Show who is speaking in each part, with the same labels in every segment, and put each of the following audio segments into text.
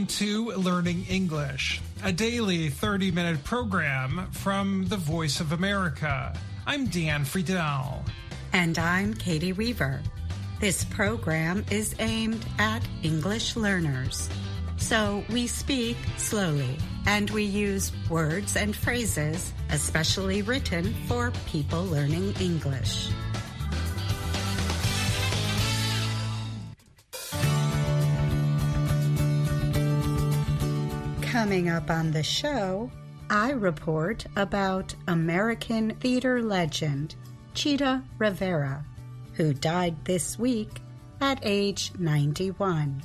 Speaker 1: Welcome to Learning English, a daily 30 minute program from the Voice of America. I'm Dan Friedel.
Speaker 2: And I'm Katie Weaver. This program is aimed at English learners. So we speak slowly and we use words and phrases especially written for people learning English. Coming up on the show, I report about American theater legend Chita Rivera, who died this week at age 91.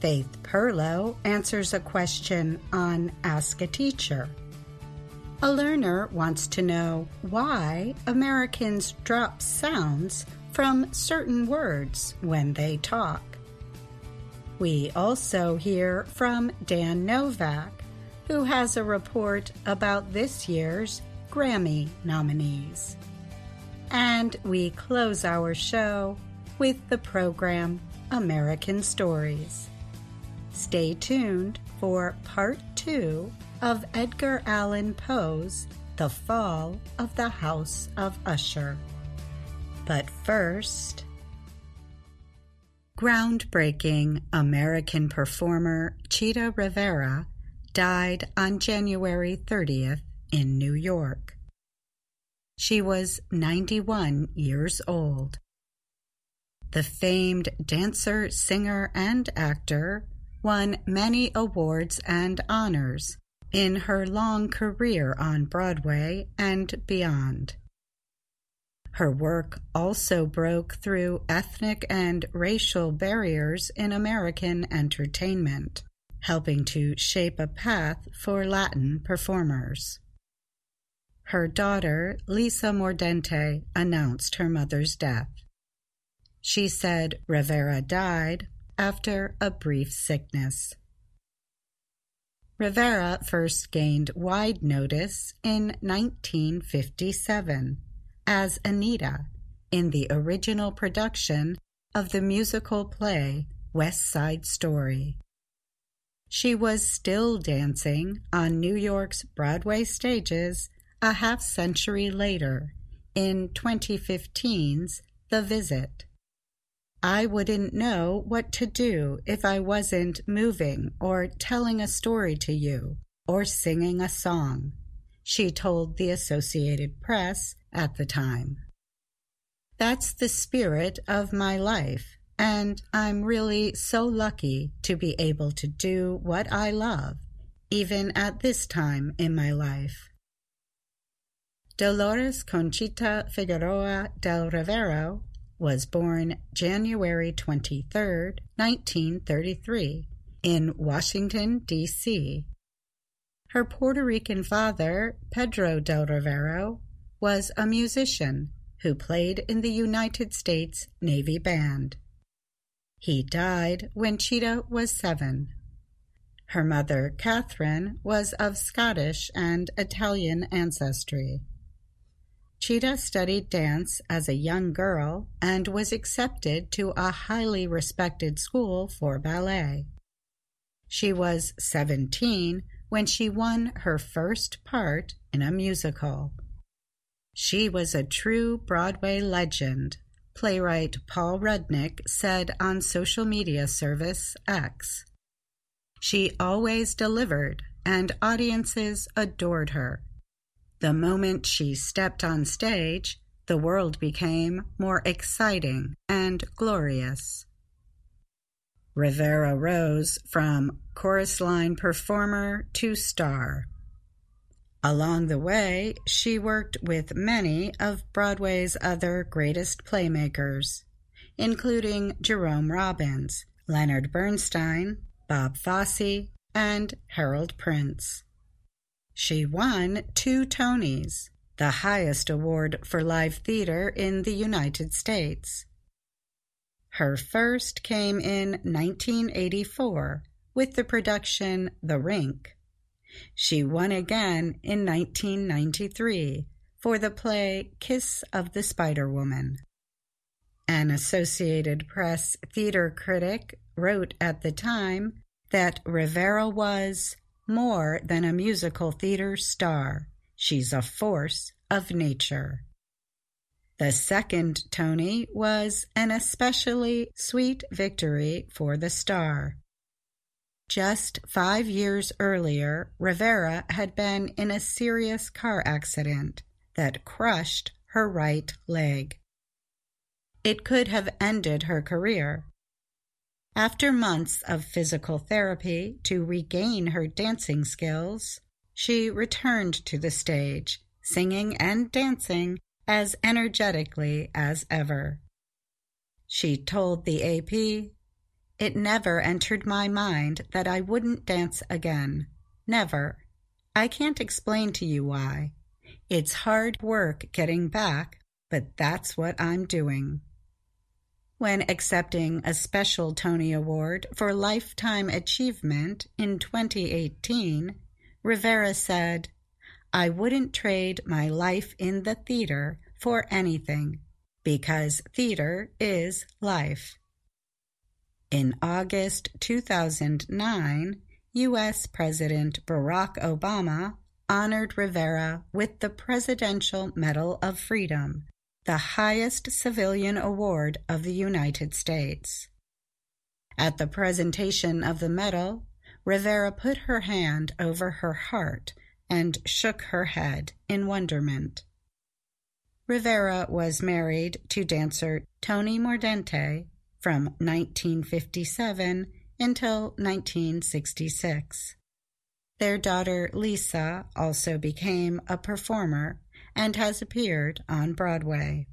Speaker 2: Faith Perlow answers a question on Ask a Teacher. A learner wants to know why Americans drop sounds from certain words when they talk. We also hear from Dan Novak, who has a report about this year's Grammy nominees. And we close our show with the program American Stories. Stay tuned for part two of Edgar Allan Poe's The Fall of the House of Usher. But first, Groundbreaking American performer Chita Rivera died on January 30th in New York. She was 91 years old. The famed dancer, singer, and actor won many awards and honors in her long career on Broadway and beyond. Her work also broke through ethnic and racial barriers in American entertainment, helping to shape a path for Latin performers. Her daughter, Lisa Mordente, announced her mother's death. She said Rivera died after a brief sickness. Rivera first gained wide notice in 1957 as Anita in the original production of the musical play West Side Story. She was still dancing on New York's Broadway stages a half century later in 2015's The Visit. I wouldn't know what to do if I wasn't moving or telling a story to you or singing a song, she told the Associated Press at the time. That's the spirit of my life, and I'm really so lucky to be able to do what I love, even at this time in my life. Dolores Conchita Figueroa del Rivero was born January 23, 1933, in Washington, D.C. Her Puerto Rican father, Pedro del Rivero, was a musician who played in the United States Navy Band. He died when Chita was seven. Her mother, Catherine, was of Scottish and Italian ancestry. Chita studied dance as a young girl and was accepted to a highly respected school for ballet. She was 17 when she won her first part in a musical. She was a true Broadway legend, playwright Paul Rudnick said on social media service X. She always delivered, and audiences adored her. The moment she stepped on stage, the world became more exciting and glorious. Rivera rose from chorus line performer to star. Along the way, she worked with many of Broadway's other greatest playmakers, including Jerome Robbins, Leonard Bernstein, Bob Fosse, and Harold Prince. She won two Tonys, the highest award for live theater in the United States. Her first came in 1984 with the production The Rink. She won again in 1993 for the play Kiss of the Spider Woman. An Associated Press theater critic wrote at the time that Rivera was more than a musical theater star. She's a force of nature. The second Tony was an especially sweet victory for the star. Just five years earlier, Rivera had been in a serious car accident that crushed her right leg. It could have ended her career. After months of physical therapy to regain her dancing skills, she returned to the stage, singing and dancing as energetically as ever. She told the AP, It never entered my mind that I wouldn't dance again. Never. I can't explain to you why. It's hard work getting back, but that's what I'm doing. When accepting a special Tony Award for Lifetime Achievement in 2018, Rivera said, I wouldn't trade my life in the theater for anything because theater is life. In August 2009, U.S. President Barack Obama honored Rivera with the Presidential Medal of Freedom, the highest civilian award of the United States. At the presentation of the medal, Rivera put her hand over her heart and shook her head in wonderment. Rivera was married to dancer Tony Mordente from 1957 until 1966. Their daughter Lisa also became a performer and has appeared on Broadway.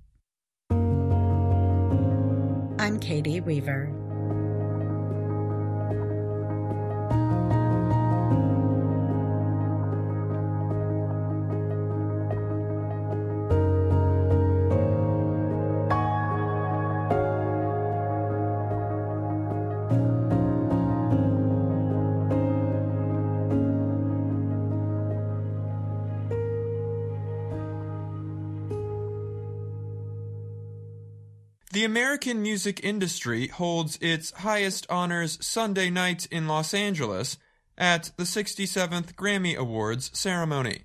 Speaker 2: I'm Katie Weaver.
Speaker 3: The American music industry holds its highest honors Sunday night in Los Angeles at the 67th Grammy Awards ceremony.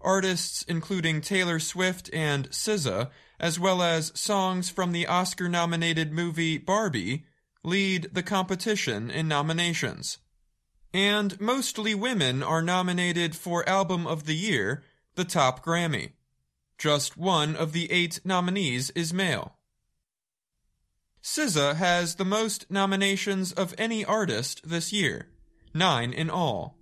Speaker 3: Artists including Taylor Swift and SZA, as well as songs from the Oscar nominated movie Barbie, lead the competition in nominations. And mostly women are nominated for Album of the Year, the top Grammy. Just one of the eight nominees is male. SZA has the most nominations of any artist this year, nine in all.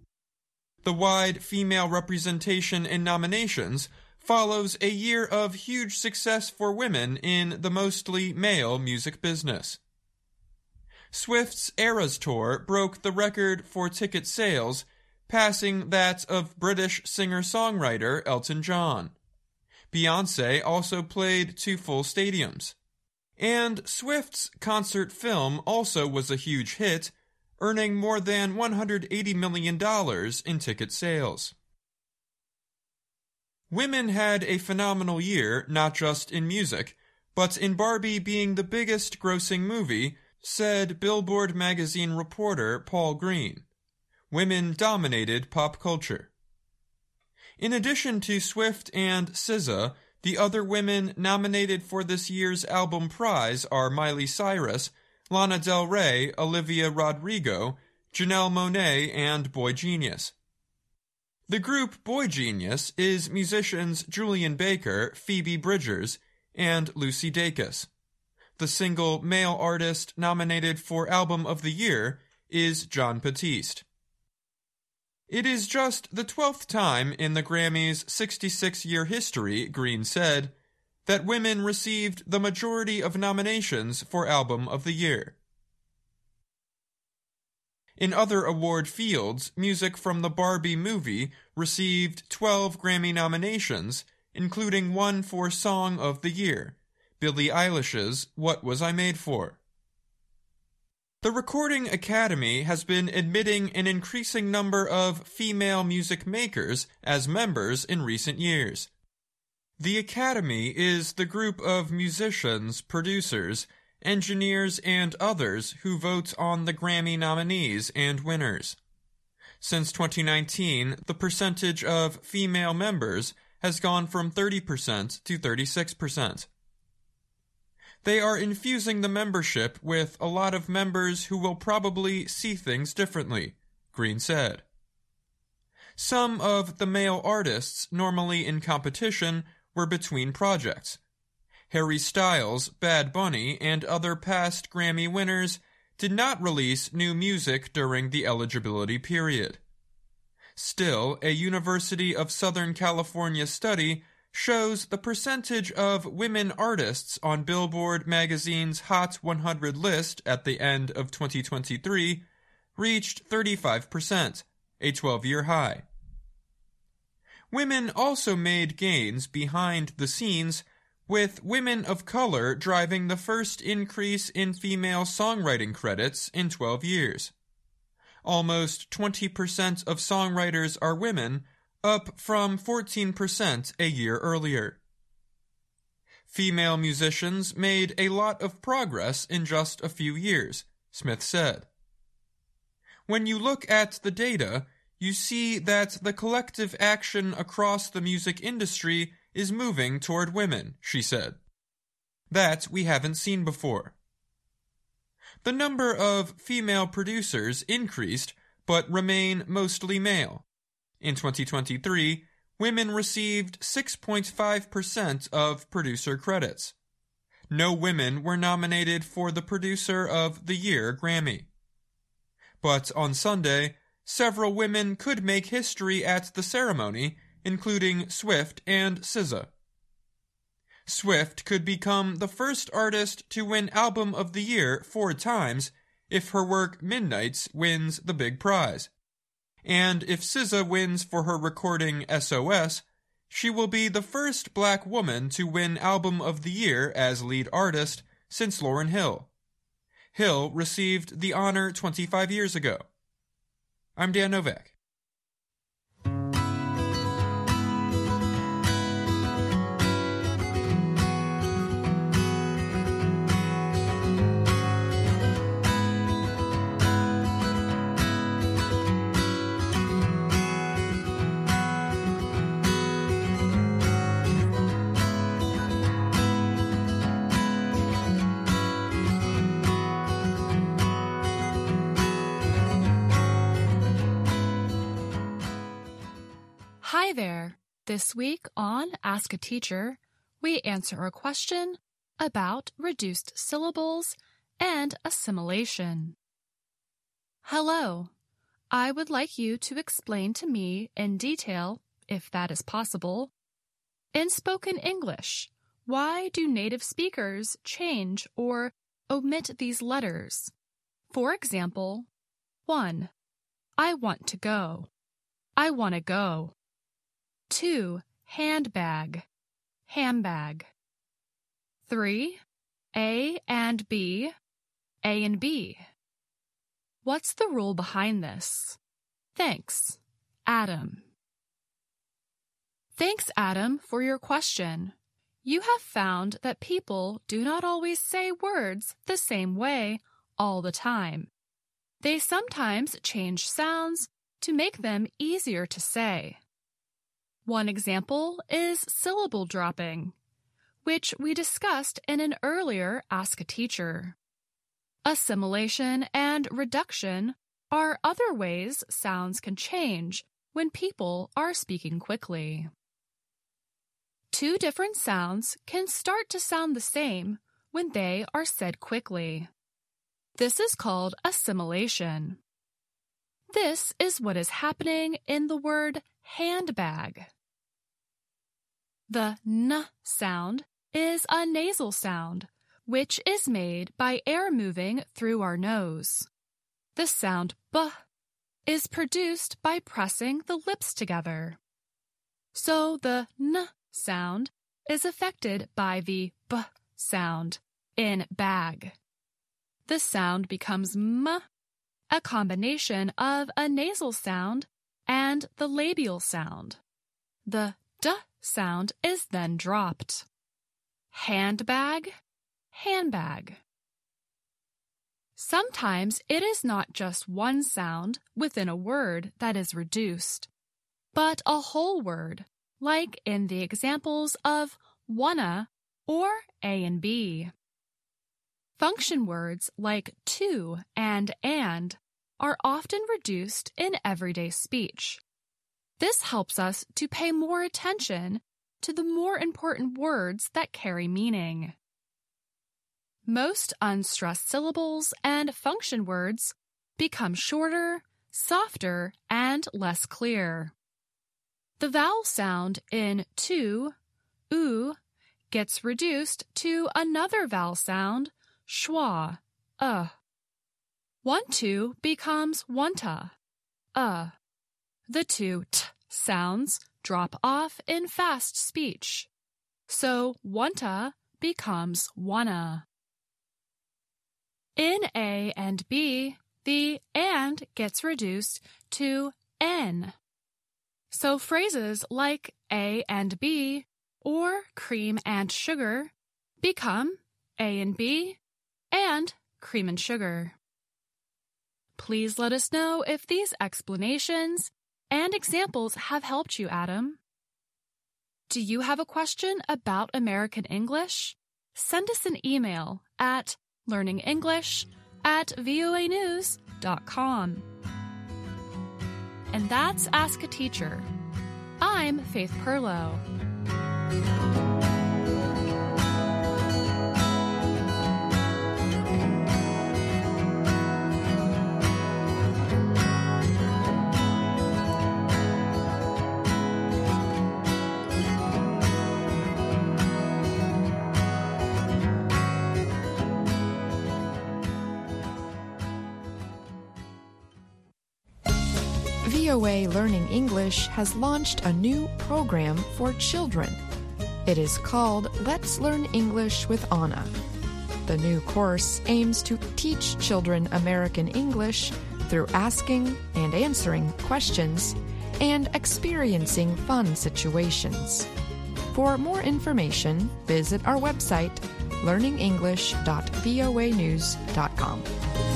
Speaker 3: The wide female representation in nominations follows a year of huge success for women in the mostly male music business. Swift's Eras Tour broke the record for ticket sales, passing that of British singer songwriter Elton John. Beyonce also played two full stadiums. And Swift's concert film also was a huge hit, earning more than $180 million in ticket sales. Women had a phenomenal year, not just in music, but in Barbie being the biggest grossing movie, said Billboard magazine reporter Paul Green. Women dominated pop culture. In addition to Swift and SZA, the other women nominated for this year's album prize are Miley Cyrus, Lana Del Rey, Olivia Rodrigo, Janelle Monáe, and Boy Genius. The group Boy Genius is musicians Julien Baker, Phoebe Bridgers, and Lucy Dacus. The single male artist nominated for Album of the Year is Jon Batiste. It is just the 12th time in the Grammys' 66 year history, Green said, that women received the majority of nominations for Album of the Year. In other award fields, music from the Barbie movie received 12 Grammy nominations, including one for Song of the Year, Billie Eilish's What Was I Made For? The Recording Academy has been admitting an increasing number of female music makers as members in recent years. The Academy is the group of musicians, producers, engineers, and others who vote on the Grammy nominees and winners. Since 2019, the percentage of female members has gone from 30% to 36%. They are infusing the membership with a lot of members who will probably see things differently, Green said. Some of the male artists normally in competition were between projects. Harry Styles, Bad Bunny, and other past Grammy winners did not release new music during the eligibility period. Still, a University of Southern California study shows the percentage of women artists on Billboard magazine's Hot 100 list at the end of 2023 reached 35%, a 12 year high. Women also made gains behind the scenes, with women of color driving the first increase in female songwriting credits in 12 years. Almost 20% of songwriters are women, up from 14% a year earlier. Female musicians made a lot of progress in just a few years, Smith said. When you look at the data, you see that the collective action across the music industry is moving toward women, she said. That we haven't seen before. The number of female producers increased, but remain mostly male. In 2023, women received 6.5% of producer credits. No women were nominated for the Producer of the Year Grammy. But on Sunday, several women could make history at the ceremony, including Swift and SZA. Swift could become the first artist to win Album of the Year four times if her work Midnights wins the big prize. And if SZA wins for her recording SOS, she will be the first black woman to win Album of the Year as lead artist since Lauryn Hill. Hill received the honor 25 years ago. I'm Dan Novak.
Speaker 4: This week on Ask a Teacher, we answer a question about reduced syllables and assimilation. Hello. I would like you to explain to me in detail, if that is possible, in spoken English, why do native speakers change or omit these letters? For example, 1. I want to go. I want to go. 2. Handbag, handbag. 3. A and B, A and B. What's the rule behind this? Thanks, Adam. Thanks, Adam, for your question. You have found that people do not always say words the same way all the time. They sometimes change sounds to make them easier to say. One example is syllable dropping, which we discussed in an earlier Ask a Teacher. Assimilation and reduction are other ways sounds can change when people are speaking quickly. Two different sounds can start to sound the same when they are said quickly. This is called assimilation. This is what is happening in the word handbag. The n sound is a nasal sound, which is made by air moving through our nose. The sound b is produced by pressing the lips together. So the n sound is affected by the b sound in bag. The sound becomes m, a combination of a nasal sound and the labial sound. The d sound is then dropped. Handbag, handbag. Sometimes it is not just one sound within a word that is reduced, but a whole word, like in the examples of wanna or A and B. Function words like to and and are often reduced in everyday speech. This helps us to pay more attention to the more important words that carry meaning. Most unstressed syllables and function words become shorter, softer, and less clear. The vowel sound in to, u, gets reduced to another vowel sound, schwa, uh. One two becomes wanta, uh. The two t sounds drop off in fast speech. So wanta becomes wanna. In A and B, the and gets reduced to n. So phrases like A and B or cream and sugar become A and B and cream and sugar. Please let us know if these explanations and examples have helped you, Adam. Do you have a question about American English? Send us an email at learningenglish at voanews.com. And that's Ask a Teacher. I'm Faith Perlow.
Speaker 5: VOA Learning English has launched a new program for children. It is called Let's Learn English with Anna. The new course aims to teach children American English through asking and answering questions and experiencing fun situations. For more information, visit our website learningenglish.voanews.com.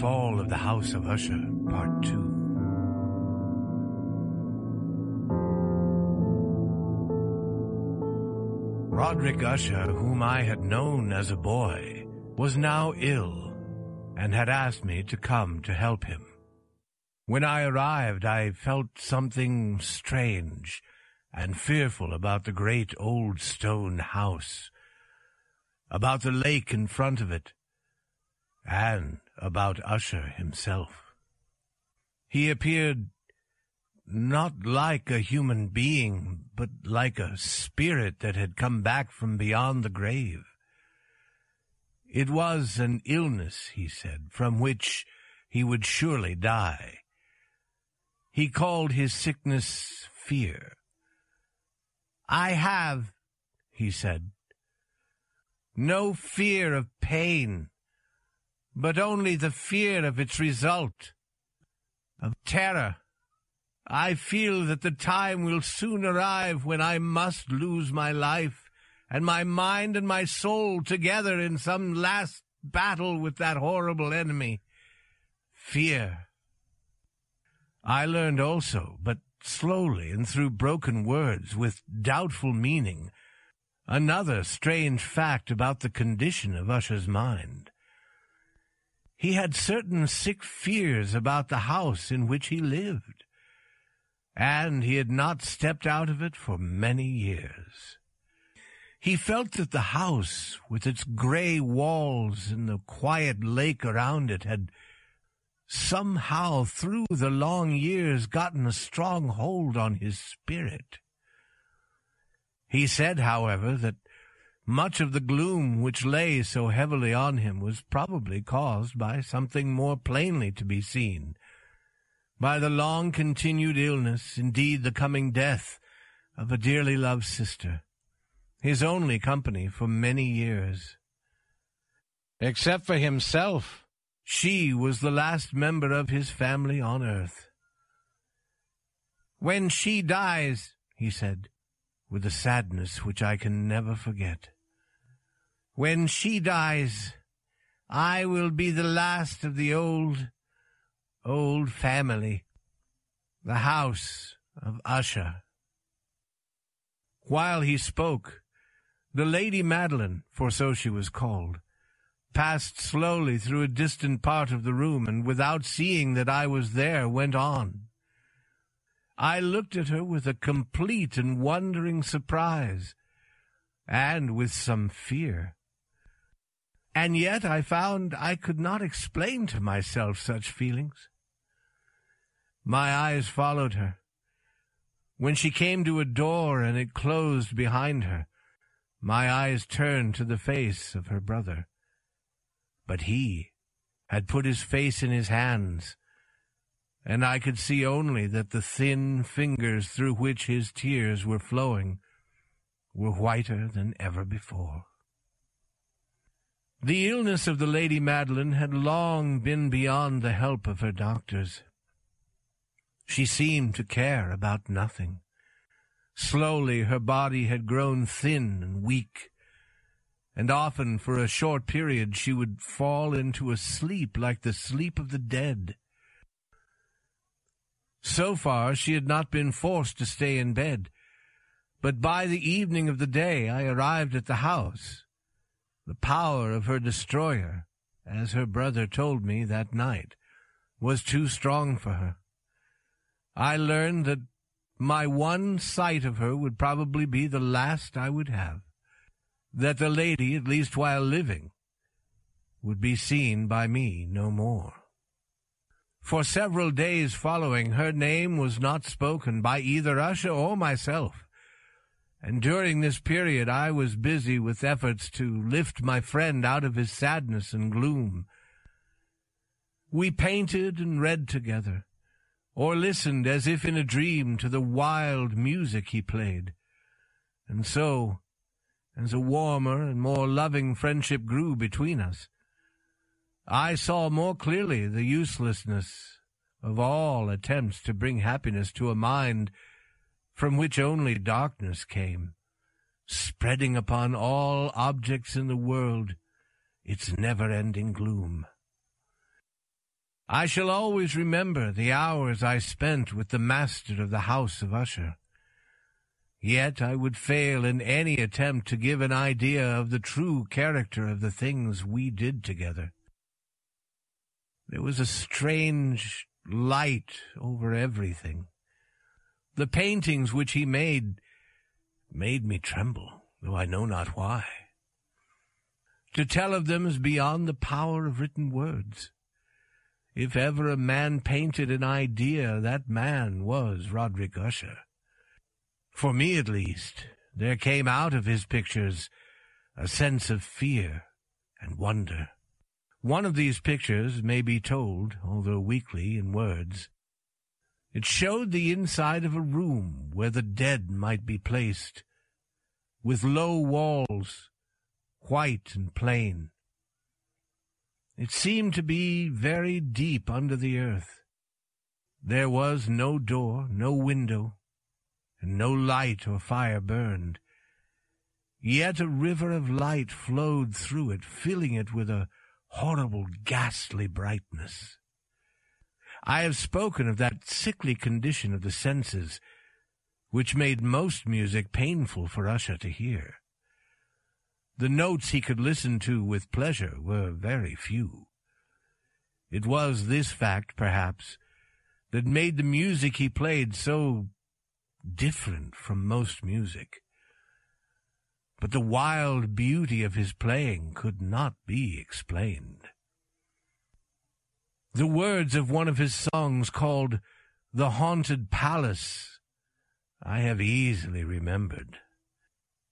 Speaker 6: Fall of the House of Usher, Part 2. Roderick Usher, whom I had known as a boy, was now ill and had asked me to come to help him. When I arrived, I felt something strange and fearful about the great old stone house, about the lake in front of it, and about Usher himself. He appeared not like a human being, but like a spirit that had come back from beyond the grave. It was an illness, he said, from which he would surely die. He called his sickness fear. I have, he said, no fear of pain, but only the fear of its result, of terror. I feel that the time will soon arrive when I must lose my life and my mind and my soul together in some last battle with that horrible enemy. Fear. I learned also, but slowly and through broken words with doubtful meaning, another strange fact about the condition of Usher's mind. He had certain sick fears about the house in which he lived, and he had not stepped out of it for many years. He felt that the house, with its gray walls and the quiet lake around it, had somehow through the long years gotten a strong hold on his spirit. He said, however, that much of the gloom which lay so heavily on him was probably caused by something more plainly to be seen, by the long continued illness, indeed the coming death, of a dearly loved sister, his only company for many years. Except for himself, she was the last member of his family on earth. When she dies, he said, with a sadness which I can never forget. When she dies, I will be the last of the old, old family, the house of Usher. While he spoke, the Lady Madeline, for so she was called, passed slowly through a distant part of the room, and without seeing that I was there, went on. I looked at her with a complete and wondering surprise, and with some fear. And yet I found I could not explain to myself such feelings. My eyes followed her. When she came to a door and it closed behind her, my eyes turned to the face of her brother. But he had put his face in his hands and I could see only that the thin fingers through which his tears were flowing were whiter than ever before. The illness of the Lady Madeline had long been beyond the help of her doctors. She seemed to care about nothing. Slowly her body had grown thin and weak, and often for a short period she would fall into a sleep like the sleep of the dead. So far she had not been forced to stay in bed, but by the evening of the day I arrived at the house. The power of her destroyer, as her brother told me that night, was too strong for her. I learned that my one sight of her would probably be the last I would have, that the lady, at least while living, would be seen by me no more. For several days following, her name was not spoken by either Usher or myself. And during this period, I was busy with efforts to lift my friend out of his sadness and gloom. We painted and read together, or listened as if in a dream to the wild music he played. And so, as a warmer and more loving friendship grew between us, I saw more clearly the uselessness of all attempts to bring happiness to a mind from which only darkness came, spreading upon all objects in the world its never-ending gloom. I shall always remember the hours I spent with the master of the house of Usher. Yet I would fail in any attempt to give an idea of the true character of the things we did together. There was a strange light over everything. The paintings which he made made me tremble, though I know not why. To tell of them is beyond the power of written words. If ever a man painted an idea, that man was Roderick Usher. For me, at least, there came out of his pictures a sense of fear and wonder. One of these pictures may be told, although weakly, in words. It showed the inside of a room where the dead might be placed, with low walls, white and plain. It seemed to be very deep under the earth. There was no door, no window, and no light or fire burned. Yet a river of light flowed through it, filling it with a horrible, ghastly brightness. I have spoken of that sickly condition of the senses which made most music painful for Usher to hear. The notes he could listen to with pleasure were very few. It was this fact, perhaps, that made the music he played so different from most music but the wild beauty of his playing could not be explained. The words of one of his songs called The Haunted Palace I have easily remembered.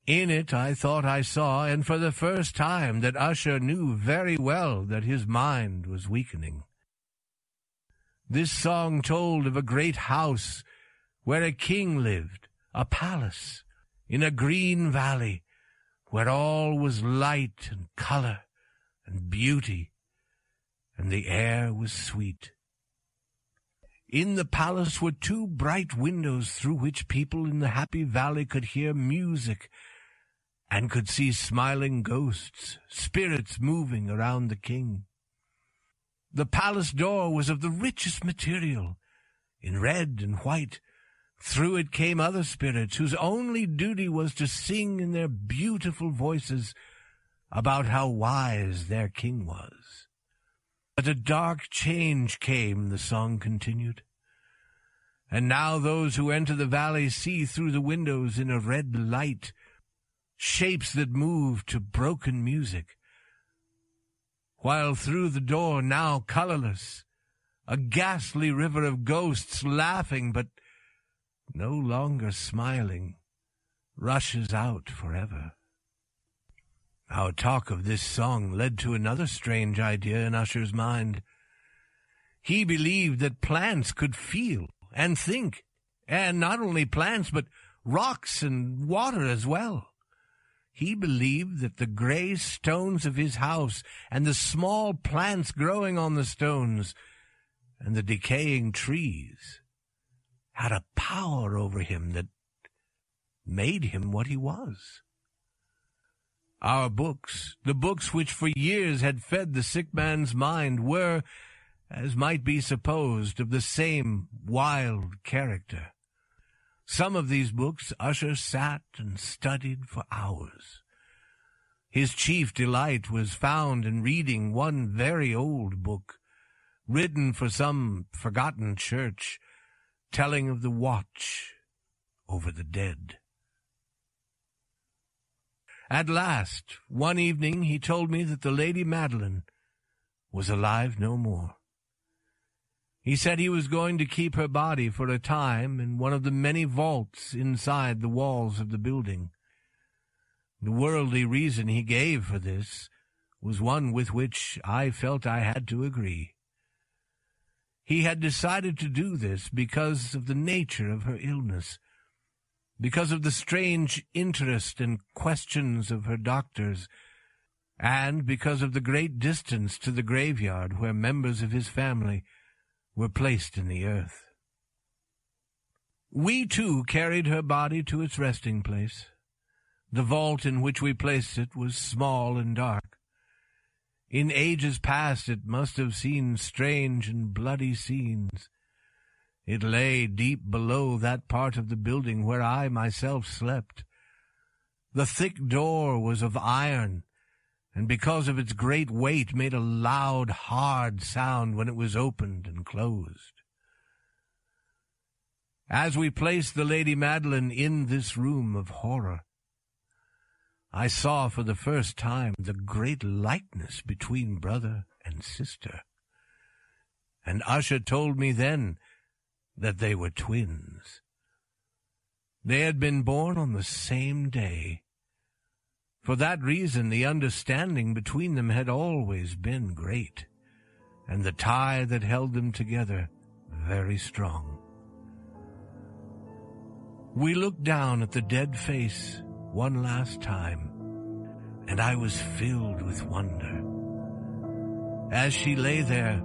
Speaker 6: In it I thought I saw, and for the first time, that Usher knew very well that his mind was weakening. This song told of a great house where a king lived, a palace, in a green valley, where all was light and color and beauty, and the air was sweet. In the palace were two bright windows through which people in the happy valley could hear music and could see smiling ghosts, spirits moving around the king. The palace door was of the richest material, in red and white. Through it came other spirits whose only duty was to sing in their beautiful voices about how wise their king was. But a dark change came, the song continued. And now those who enter the valley see through the windows in a red light shapes that move to broken music, while through the door, now colorless, a ghastly river of ghosts laughing but no longer smiling, rushes out forever. Our talk of this song led to another strange idea in Usher's mind. He believed that plants could feel and think, and not only plants, but rocks and water as well. He believed that the gray stones of his house and the small plants growing on the stones and the decaying trees had a power over him that made him what he was. Our books, the books which for years had fed the sick man's mind, were, as might be supposed, of the same wild character. Some of these books Usher sat and studied for hours. His chief delight was found in reading one very old book, written for some forgotten church, telling of the watch over the dead. At last, one evening, he told me that the Lady Madeline was alive no more. He said he was going to keep her body for a time in one of the many vaults inside the walls of the building. The worldly reason he gave for this was one with which I felt I had to agree. He had decided to do this because of the nature of her illness, because of the strange interest and questions of her doctors, and because of the great distance to the graveyard where members of his family were placed in the earth. We too carried her body to its resting place. The vault in which we placed it was small and dark. In ages past it must have seen strange and bloody scenes. It lay deep below that part of the building where I myself slept. The thick door was of iron, and because of its great weight made a loud, hard sound when it was opened and closed. As we placed the Lady Madeline in this room of horror, I saw for the first time the great likeness between brother and sister. And Usher told me then that they were twins. They had been born on the same day, for that reason, the understanding between them had always been great, and the tie that held them together very strong. We looked down at the dead face one last time, and I was filled with wonder. As she lay there,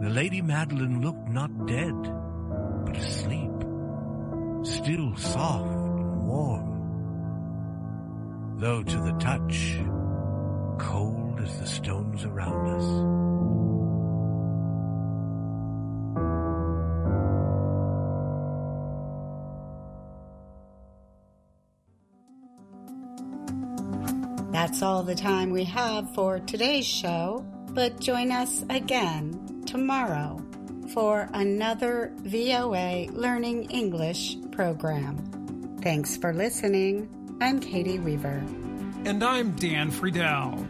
Speaker 6: the Lady Madeline looked not dead, but asleep, still soft and warm though to the touch, cold as the stones around us.
Speaker 2: That's all the time we have for today's show, but join us again tomorrow for another VOA Learning English program. Thanks for listening. I'm Katie Weaver.
Speaker 1: And I'm Dan Friedel.